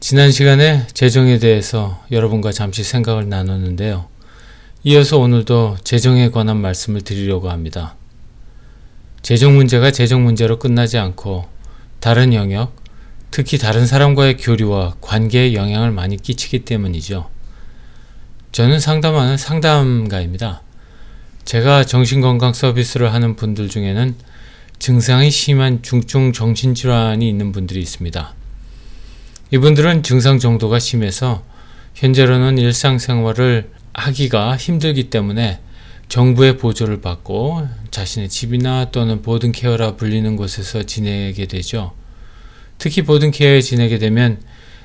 지난 시간에 재정에 대해서 여러분과 잠시 생각을 나눴는데요. 이어서 오늘도 재정에 관한 말씀을 드리려고 합니다. 재정 문제가 재정 문제로 끝나지 않고 다른 영역, 특히 다른 사람과의 교류와 관계에 영향을 많이 끼치기 때문이죠. 저는 상담하는 상담가입니다. 제가 정신건강 서비스를 하는 분들 중에는 증상이 심한 중증 정신질환이 있는 분들이 있습니다. 이분들은 증상 정도가 심해서 현재로는 일상생활을 하기가 힘들기 때문에 정부의 보조를 받고 자신의 집이나 또는 보든케어라 불리는 곳에서 지내게 되죠. 특히 보든케어에 지내게 되면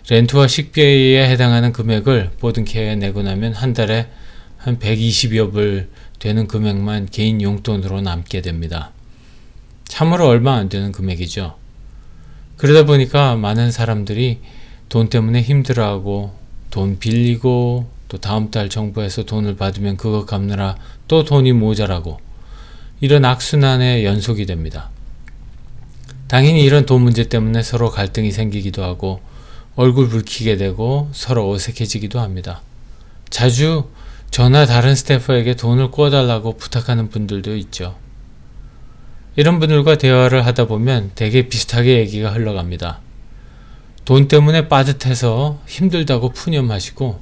렌트와 식비에 해당하는 금액을 보든케어에 내고 나면 한 달에 한 120여 불 되는 금액만 개인 용돈으로 남게 됩니다. 참으로 얼마 안 되는 금액이죠. 그러다 보니까 많은 사람들이 돈 때문에 힘들어하고 돈 빌리고 또 다음 달 정부에서 돈을 받으면 그거 갚느라 또 돈이 모자라고 이런 악순환의 연속이 됩니다. 당연히 이런 돈 문제 때문에 서로 갈등이 생기기도 하고 얼굴 붉히게 되고 서로 어색해지기도 합니다. 자주 저나 다른 스태프에게 돈을 꿔달라고 부탁하는 분들도 있죠. 이런 분들과 대화를 하다 보면 되게 비슷하게 얘기가 흘러갑니다. 돈 때문에 빠듯해서 힘들다고 푸념하시고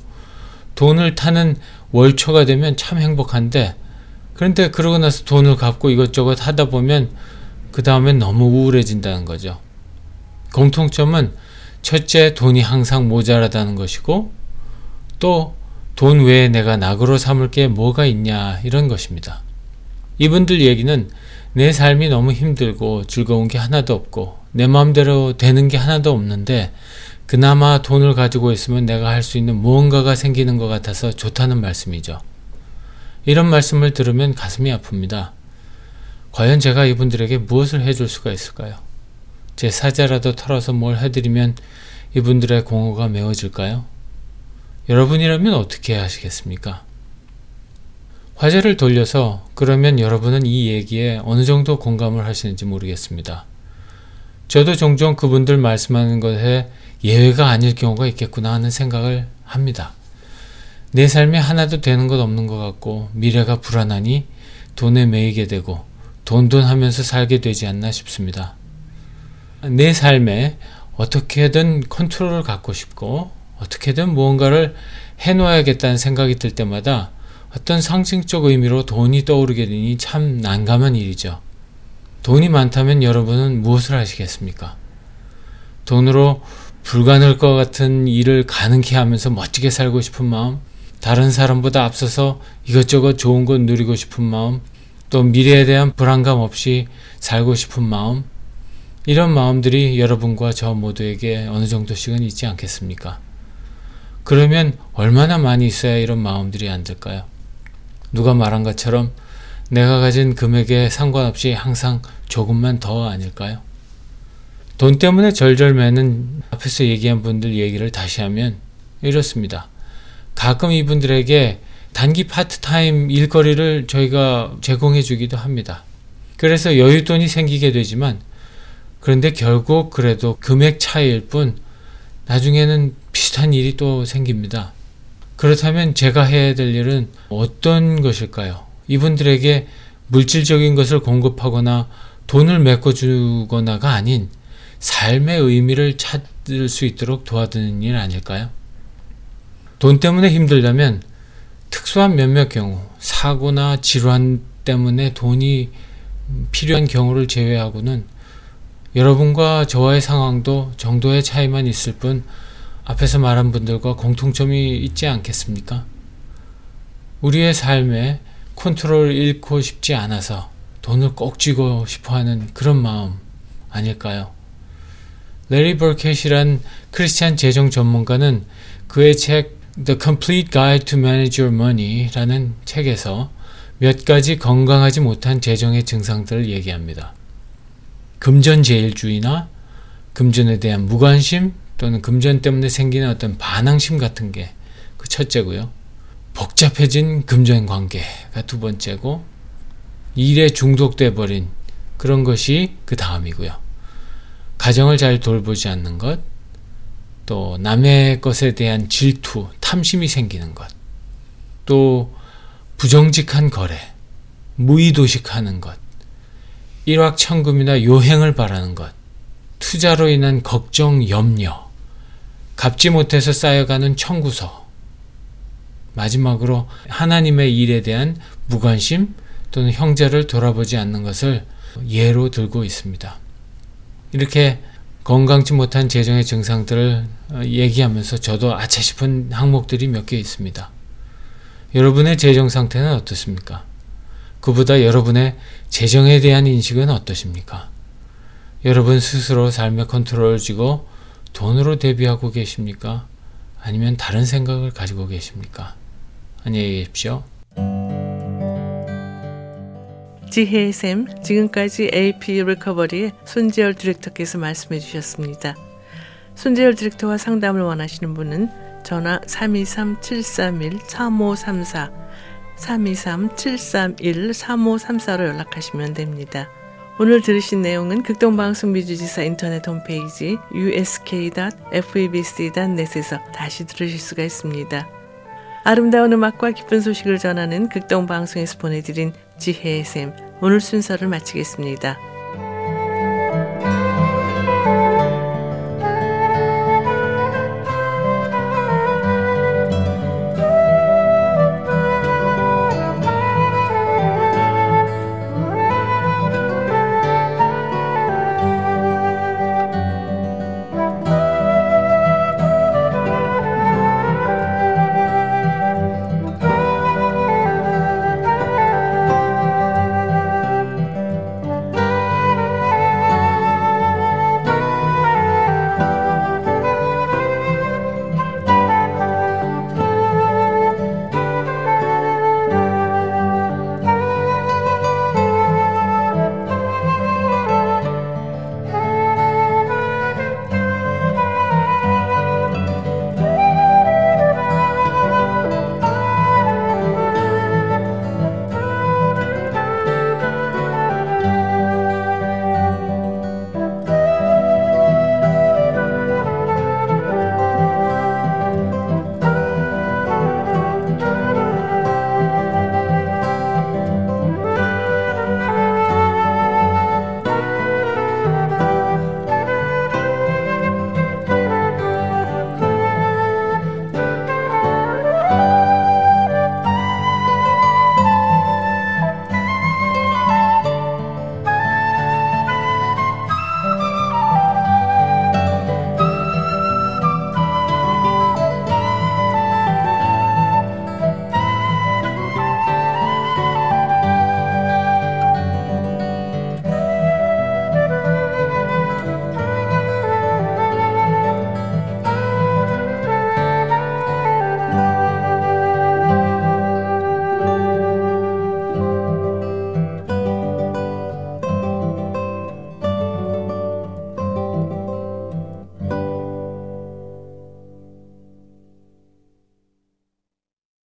돈을 타는 월초가 되면 참 행복한데 그런데 그러고 나서 돈을 갚고 이것저것 하다 보면 그 다음엔 너무 우울해진다는 거죠. 공통점은 첫째 돈이 항상 모자라다는 것이고 또 돈 외에 내가 낙으로 삼을 게 뭐가 있냐 이런 것입니다. 이분들 얘기는 내 삶이 너무 힘들고 즐거운 게 하나도 없고 내 마음대로 되는 게 하나도 없는데 그나마 돈을 가지고 있으면 내가 할 수 있는 무언가가 생기는 것 같아서 좋다는 말씀이죠. 이런 말씀을 들으면 가슴이 아픕니다. 과연 제가 이분들에게 무엇을 해줄 수가 있을까요? 제 사자라도 털어서 뭘 해드리면 이분들의 공허가 메워질까요? 여러분이라면 어떻게 하시겠습니까? 화제를 돌려서 그러면 여러분은 이 얘기에 어느 정도 공감을 하시는지 모르겠습니다. 저도 종종 그분들 말씀하는 것에 예외가 아닐 경우가 있겠구나 하는 생각을 합니다. 내 삶에 하나도 되는 것 없는 것 같고 미래가 불안하니 돈에 매이게 되고 돈돈 하면서 살게 되지 않나 싶습니다. 내 삶에 어떻게든 컨트롤을 갖고 싶고 어떻게든 무언가를 해놓아야겠다는 생각이 들 때마다 어떤 상징적 의미로 돈이 떠오르게 되니 참 난감한 일이죠. 돈이 많다면 여러분은 무엇을 하시겠습니까? 돈으로 불가능할 것 같은 일을 가능케 하면서 멋지게 살고 싶은 마음, 다른 사람보다 앞서서 이것저것 좋은 것 누리고 싶은 마음, 또 미래에 대한 불안감 없이 살고 싶은 마음, 이런 마음들이 여러분과 저 모두에게 어느 정도씩은 있지 않겠습니까? 그러면 얼마나 많이 있어야 이런 마음들이 안 들까요? 누가 말한 것처럼 내가 가진 금액에 상관없이 항상 조금만 더 아닐까요? 돈 때문에 절절매는 앞에서 얘기한 분들 얘기를 다시 하면 이렇습니다. 가끔 이분들에게 단기 파트타임 일거리를 저희가 제공해 주기도 합니다. 그래서 여윳돈이 생기게 되지만 그런데 결국 그래도 금액 차이일 뿐 나중에는 비슷한 일이 또 생깁니다. 그렇다면 제가 해야 될 일은 어떤 것일까요? 이분들에게 물질적인 것을 공급하거나 돈을 메꿔주거나가 아닌 삶의 의미를 찾을 수 있도록 도와드는 일 아닐까요? 돈 때문에 힘들다면 특수한 몇몇 경우, 사고나 질환 때문에 돈이 필요한 경우를 제외하고는 여러분과 저와의 상황도 정도의 차이만 있을 뿐 앞에서 말한 분들과 공통점이 있지 않겠습니까? 우리의 삶에 컨트롤을 잃고 싶지 않아서 돈을 꼭 쥐고 싶어 하는 그런 마음 아닐까요? 레리 버켓이란 크리스찬 재정 전문가는 그의 책 The Complete Guide to Manage Your Money라는 책에서 몇 가지 건강하지 못한 재정의 증상들을 얘기합니다. 금전제일주의나 금전에 대한 무관심 또는 금전 때문에 생기는 어떤 반항심 같은 게 그 첫째고요. 복잡해진 금전 관계가 두 번째고 일에 중독돼 버린 그런 것이 그 다음이고요. 가정을 잘 돌보지 않는 것, 또 남의 것에 대한 질투, 탐심이 생기는 것, 또 부정직한 거래, 무의도식하는 것, 일확천금이나 요행을 바라는 것, 투자로 인한 걱정, 염려, 갚지 못해서 쌓여가는 청구서, 마지막으로 하나님의 일에 대한 무관심 또는 형제를 돌아보지 않는 것을 예로 들고 있습니다. 이렇게 건강치 못한 재정의 증상들을 어, 얘기하면서 저도 아차 싶은 항목들이 몇 개 있습니다. 여러분의 재정 상태는 어떻습니까? 그보다 여러분의 재정에 대한 인식은 어떠십니까? 여러분 스스로 삶의 컨트롤을 쥐고 돈으로 대비하고 계십니까? 아니면 다른 생각을 가지고 계십니까? 안녕히 계십시오. 지혜의 샘, 지금까지 AP 리커버리의 손재열 디렉터께서 말씀해 주셨습니다. 손재열 디렉터와 상담을 원하시는 분은 전화 323-731-3534, 323-731-3534로 연락하시면 됩니다. 오늘 들으신 내용은 극동방송 미주지사 인터넷 홈페이지 usk.febc.net에서 다시 들으실 수가 있습니다. 아름다운 음악과 기쁜 소식을 전하는 극동방송에서 보내드린 지혜의 샘 오늘 순서를 마치겠습니다.